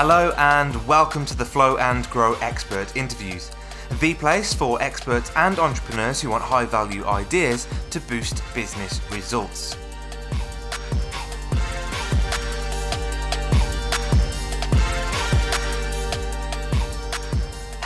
Hello and welcome to the Flow and Grow Expert Interviews, the place for experts and entrepreneurs who want high value ideas to boost business results.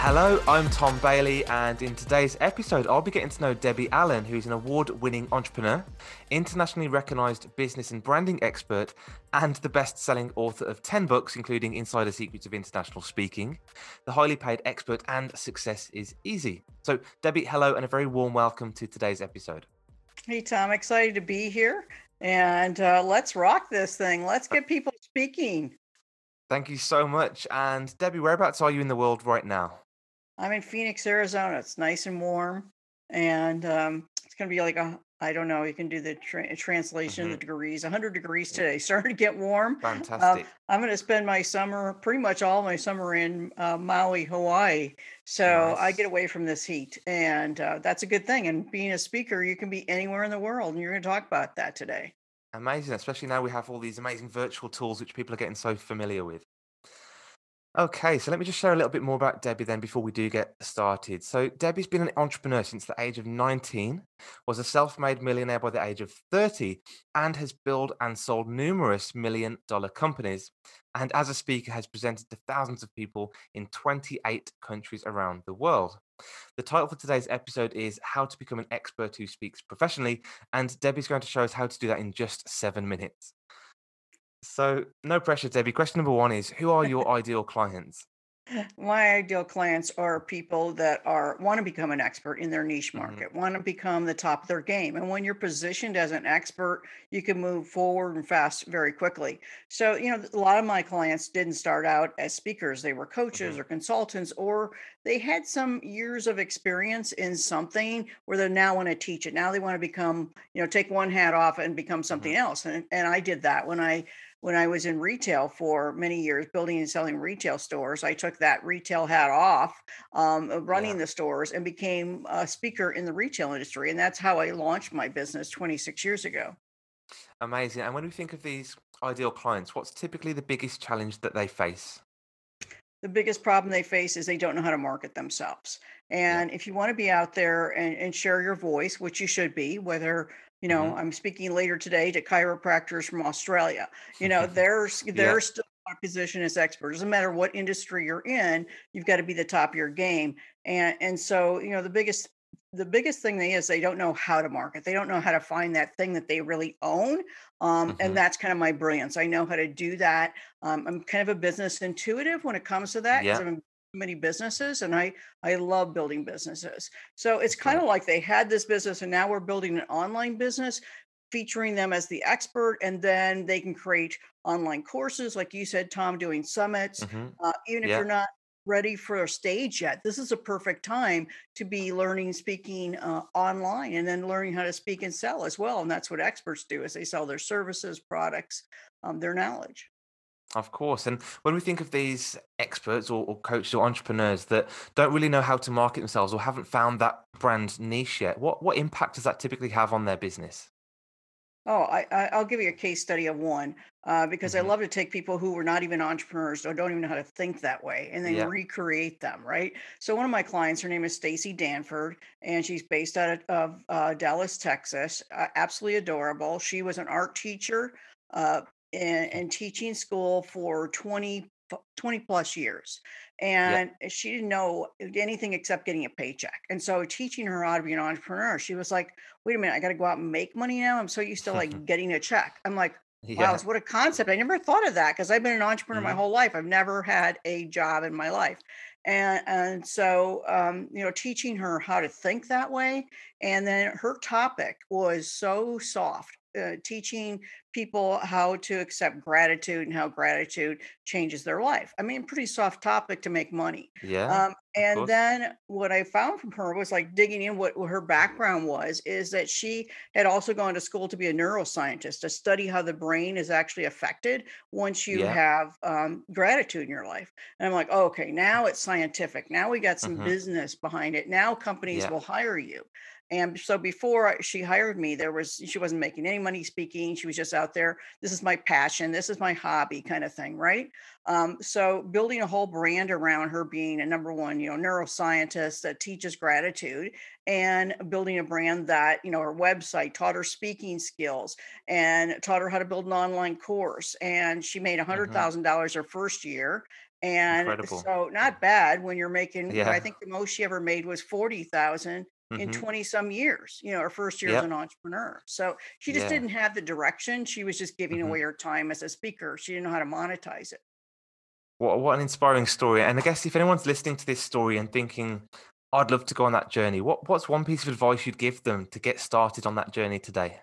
Hello, I'm Tom Bailey, and in today's episode, I'll be getting to know Debbie Allen, who's an award winning entrepreneur, internationally recognized business and branding expert, and the best selling author of 10 books, including Insider Secrets of International Speaking, the highly paid expert, and Success is Easy. So, Debbie, hello, and a very warm welcome to today's episode. Hey, Tom, excited to be here. And uh, let's rock this thing. Let's get people speaking. Thank you so much. And Debbie, whereabouts are you in the world right now? I'm in Phoenix, Arizona. It's nice and warm, and um, it's going to be like a I don't know. You can do the tra- translation, mm-hmm. the degrees. 100 degrees today. Starting to get warm. Uh, Fantastic. Uh, I'm going to spend my summer, pretty much all my summer in uh, Maui, Hawaii. So nice. I get away from this heat, and uh, that's a good thing. And being a speaker, you can be anywhere in the world, and you're going to talk about that today. Amazing, especially now we have all these amazing virtual tools which people are getting so familiar with. Okay, so let me just share a little bit more about Debbie then before we do get started. So Debbie's been an entrepreneur since the age of 19, was a self-made millionaire by the age of 30, and has built and sold numerous million dollar companies. And as a speaker has presented to thousands of people in 28 countries around the world. The title for today's episode is How to Become an Expert Who Speaks Professionally, and Debbie's going to show us how to do that in just seven minutes. So, no pressure, Debbie. Question number one is Who are your ideal clients? My ideal clients are people that are want to become an expert in their niche mm-hmm. market, mm-hmm. want to become the top of their game. And when you're positioned as an expert, you can move forward and fast very quickly. So, you know, a lot of my clients didn't start out as speakers. They were coaches mm-hmm. or consultants, or they had some years of experience in something where they now want to teach it. Now they want to become, you know, take one hat off and become something mm-hmm. else. And, and I did that when I when I was in retail for many years, building and selling retail stores, I took that retail hat off, um, running yeah. the stores, and became a speaker in the retail industry. And that's how I launched my business 26 years ago. Amazing. And when we think of these ideal clients, what's typically the biggest challenge that they face? The biggest problem they face is they don't know how to market themselves. And yeah. if you want to be out there and, and share your voice, which you should be, whether you know, mm-hmm. I'm speaking later today to chiropractors from Australia. You know, there's they're yeah. still a position as experts. Doesn't matter what industry you're in, you've got to be the top of your game. And and so, you know, the biggest the biggest thing they is they don't know how to market. They don't know how to find that thing that they really own. Um, mm-hmm. And that's kind of my brilliance. I know how to do that. Um, I'm kind of a business intuitive when it comes to that. Yeah. I'm many businesses and I I love building businesses. So it's kind of like they had this business and now we're building an online business featuring them as the expert and then they can create online courses like you said Tom doing summits mm-hmm. uh, even if yeah. you're not ready for a stage yet this is a perfect time to be learning speaking uh, online and then learning how to speak and sell as well and that's what experts do is they sell their services products um, their knowledge of course. And when we think of these experts or, or, coaches or entrepreneurs that don't really know how to market themselves or haven't found that brand niche yet, what, what impact does that typically have on their business? Oh, I, I, will give you a case study of one uh, because mm-hmm. I love to take people who were not even entrepreneurs or don't even know how to think that way and then yeah. recreate them, right? So one of my clients, her name is Stacy Danford, and she's based out of, of uh, Dallas, Texas. Uh, absolutely adorable. She was an art teacher, uh, and, and teaching school for 20 20 plus years and she didn't know anything except getting a paycheck and so teaching her how to be an entrepreneur she was like wait a minute i got to go out and make money now? I'm so used to like getting a check. I'm like wow what a concept i never thought of that because i've been an entrepreneur mm-hmm. my whole life i've never had a job in my life and and so um, you know teaching her how to think that way and then her topic was so soft uh, teaching people how to accept gratitude and how gratitude changes their life. I mean, pretty soft topic to make money. Yeah. Um, and then what I found from her was like digging in what, her background was is that she had also gone to school to be a neuroscientist to study how the brain is actually affected once you yeah. have um, gratitude in your life. And I'm like, oh, okay, now it's scientific. Now we got some mm-hmm. business behind it. Now companies yeah. will hire you And so before she hired me, there was she wasn't making any money speaking. She was just out there. This is my passion. This is my hobby, kind of thing, right? Um, so building a whole brand around her being a number one, you know, neuroscientist that teaches gratitude, and building a brand that you know her website taught her speaking skills and taught her how to build an online course, and she made a hundred hmm thousand dollars her first year. And Incredible. so not bad when you're making, know, I think the most she ever made was 40,000 in hmm 20 some years, you know, her first year as an Yep. entrepreneur. So she just Yeah. didn't have the direction. She was just giving hmm away her time as a speaker. She didn't know how to monetize it. What what an inspiring story. And I guess if anyone's listening to this story and thinking, I'd love to go on that journey, what what's one piece of advice you'd give them to get started on that journey today?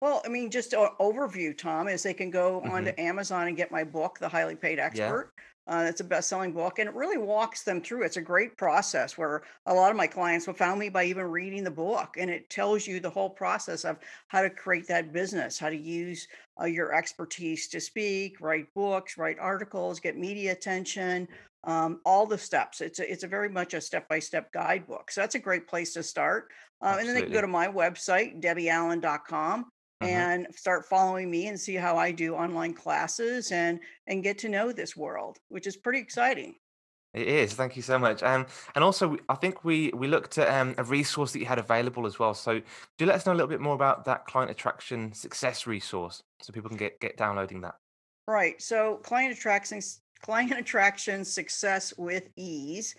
Well, I mean, just an overview, Tom, is they can go onto hmm Amazon and get my book, The Highly Paid Yeah. Uh, it's a best-selling book, and it really walks them through. It's a great process where a lot of my clients will found me by even reading the book, and it tells you the whole process of how to create that business, how to use uh, your expertise to speak, write books, write articles, get media attention, um, all the steps. It's a, it's a very much a step-by-step guidebook. So that's a great place to start. Um, and then they can go to my website, debbieallen.com hmm and start following me and see how I do online classes and and get to know this world, which is pretty exciting. It is. Thank you so much. Um, and also, I think we we looked at um, a resource that you had available as well. So, do let us know a little bit more about that client attraction success resource so people can get get downloading that? Right. So client attraction client attraction success with ease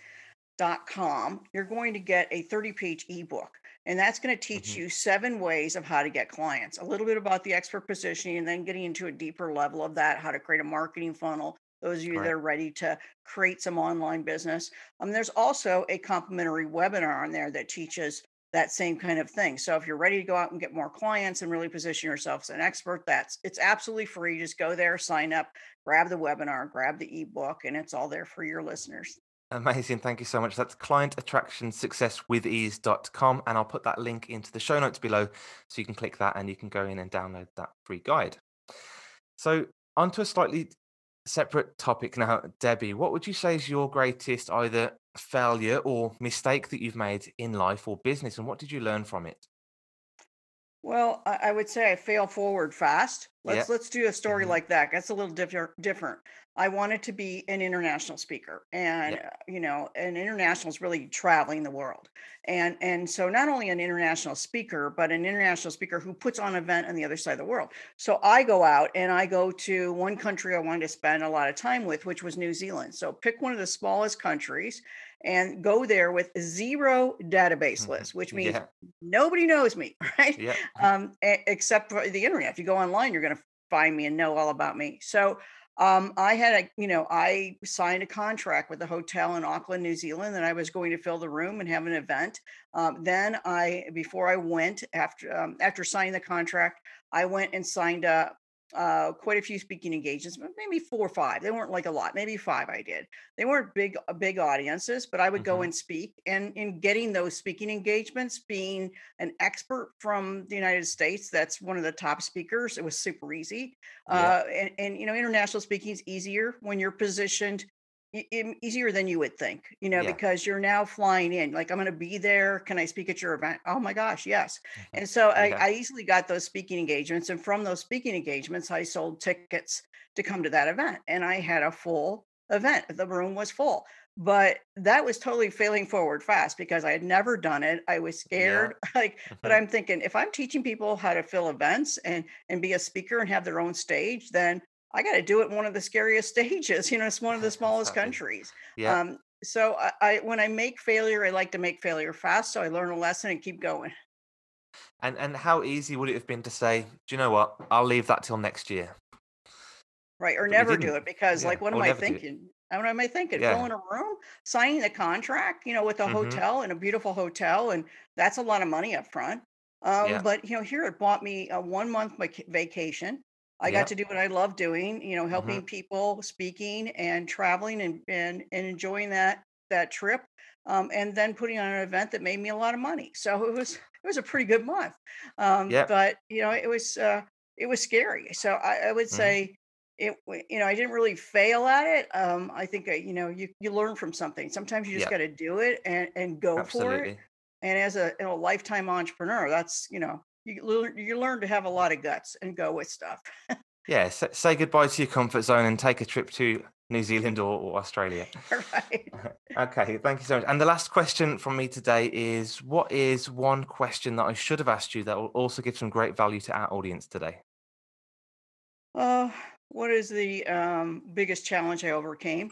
dot com, you're going to get a 30 page ebook. And that's going to teach hmm you seven ways of how to get clients, a little bit about the expert positioning, and then getting into a deeper level of that, how to create a marketing funnel. Those of you that are ready to create some online business. Um, there's also a complimentary webinar on there that teaches that same kind of thing. So if you're ready to go out and get more clients and really position yourself as an expert, that's it's absolutely free. Just go there, sign up, grab the webinar, grab the ebook, and it's all there for your listeners. Amazing. Thank you so much. That's client attraction success with ease.com. And I'll put that link into the show notes below so you can click that and you can go in and download that free guide. So, onto a slightly separate topic now, Debbie. What would you say is your greatest either failure or mistake that you've made in life or business? And what did you learn from it? Well, I, I would say I fail forward fast. Let's let's do a story hmm like that. That's a little different. Different. I wanted to be an international speaker, and Yeah. uh, you know, an international is really traveling the world, and and so not only an international speaker, but an international speaker who puts on an event on the other side of the world. So I go out and I go to one country I wanted to spend a lot of time with, which was New Zealand. So pick one of the smallest countries and go there with zero database hmm list, which means Yeah. nobody knows me, right? Yeah. um, except for the internet. If you go online, you're going to find me and know all about me. So um, I had a, you know, I signed a contract with a hotel in Auckland, New Zealand, that I was going to fill the room and have an event. Um, then I, before I went, after um, after signing the contract, I went and signed up uh, quite a few speaking engagements, but maybe four or five. They weren't like a lot, maybe five I did. They weren't big, uh, big audiences, but I would go hmm and speak. And in getting those speaking engagements, being an expert from the United States. That's one of the top speakers. It was super easy. Yeah. Uh, and, and, you know, international speaking is easier when you're positioned easier than you would think, you know, Yeah. because you're now flying in. Like, I'm going to be there. Can I speak at your event? Oh my gosh, yes. hmm And so I, I easily got those speaking engagements. And from those speaking engagements, I sold tickets to come to that event. And I had a full event. The room was full. But that was totally failing forward fast because I had never done it. I was Yeah. scared. Like, but hmm I'm thinking if I'm teaching people how to fill events and and be a speaker and have their own stage, then I got to do it in one of the scariest stages. You know, it's one of the smallest countries. Yeah. Um, so I, I when I make failure, I like to make failure fast. So I learn a lesson and keep going. And and how easy would it have been to say, do you know what? I'll leave that till next year. Right. Or But never do it because Yeah. like what am I never do it. thinking? Uh, What am I thinking? Yeah. Filling a room, signing the contract, you know, with a hmm hotel and a beautiful hotel, and that's a lot of money up front. Um, Yeah. but you know, here it bought me a one month vac- vacation. I got to do what I love doing, you know, hmm helping people, speaking and traveling and and, and enjoying that that trip. Um, and then putting on an event that made me a lot of money. So it was it was a pretty good month. Um, Yeah. but you know, it was uh, it was scary. So I, I would hmm say it you know i didn't really fail at it um i think uh, you know you you learn from something sometimes you just Yeah. got to do it and and go for it And as a, a lifetime entrepreneur, that's, you know, you learn, you learn to have a lot of guts and go with stuff. yeah. say goodbye to your comfort zone and take a trip to New Zealand or, or Australia. right. okay. Thank you so much. And the last question from me today is what is one question that I should have asked you that will also give some great value to our audience today? Uh, what is the um, biggest challenge I overcame?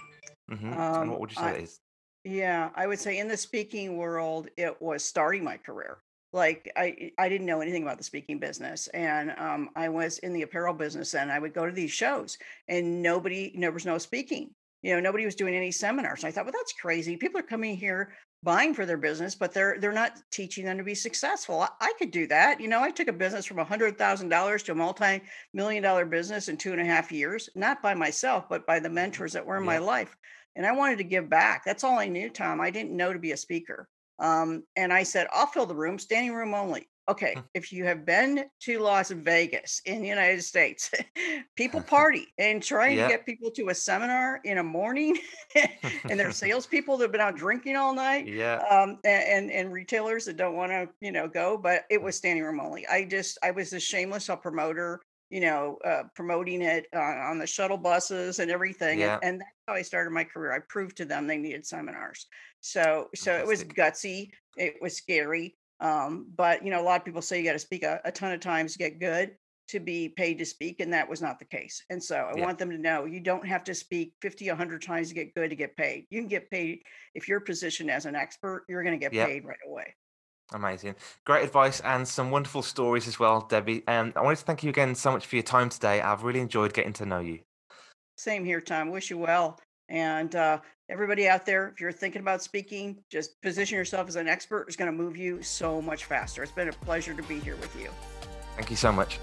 Mm-hmm. Um, and what would you say I, is? Yeah, I would say in the speaking world, it was starting my career. Like I, I didn't know anything about the speaking business, and um, I was in the apparel business, and I would go to these shows, and nobody, there was no speaking. You know, nobody was doing any seminars. And I thought, well, that's crazy. People are coming here buying for their business, but they're they're not teaching them to be successful. I, I could do that. You know, I took a business from a hundred thousand dollars to a multi-million dollar business in two and a half years, not by myself, but by the mm-hmm. mentors that were in yeah. my life. And I wanted to give back. That's all I knew, Tom. I didn't know to be a speaker. Um, and I said, I'll fill the room, standing room only. Okay, hmm. if you have been to Las Vegas in the United States, people party and trying to get people to a seminar in a morning, and there are salespeople that have been out drinking all night, yeah, um, and, and, and retailers that don't want to, you know, go. But it was standing room only. I just I was a shameless promoter, you know, uh, promoting it uh, on the shuttle buses and everything, yeah. and, and that's how I started my career. I proved to them they needed seminars. So so it was gutsy. It was scary um, but you know, a lot of people say you got to speak a, a, ton of times to get good to be paid to speak, and that was not the case. And so I yeah. want them to know you don't have to speak 50, 100 times to get good to get paid. You can get paid if you're positioned as an expert, you're going to get paid right away. Amazing. Great advice and some wonderful stories as well, Debbie. And I wanted to thank you again so much for your time today. I've really enjoyed getting to know you. Same here, Tom. Wish you well. And uh, everybody out there, if you're thinking about speaking, just position yourself as an expert. It's going to move you so much faster. It's been a pleasure to be here with you. Thank you so much.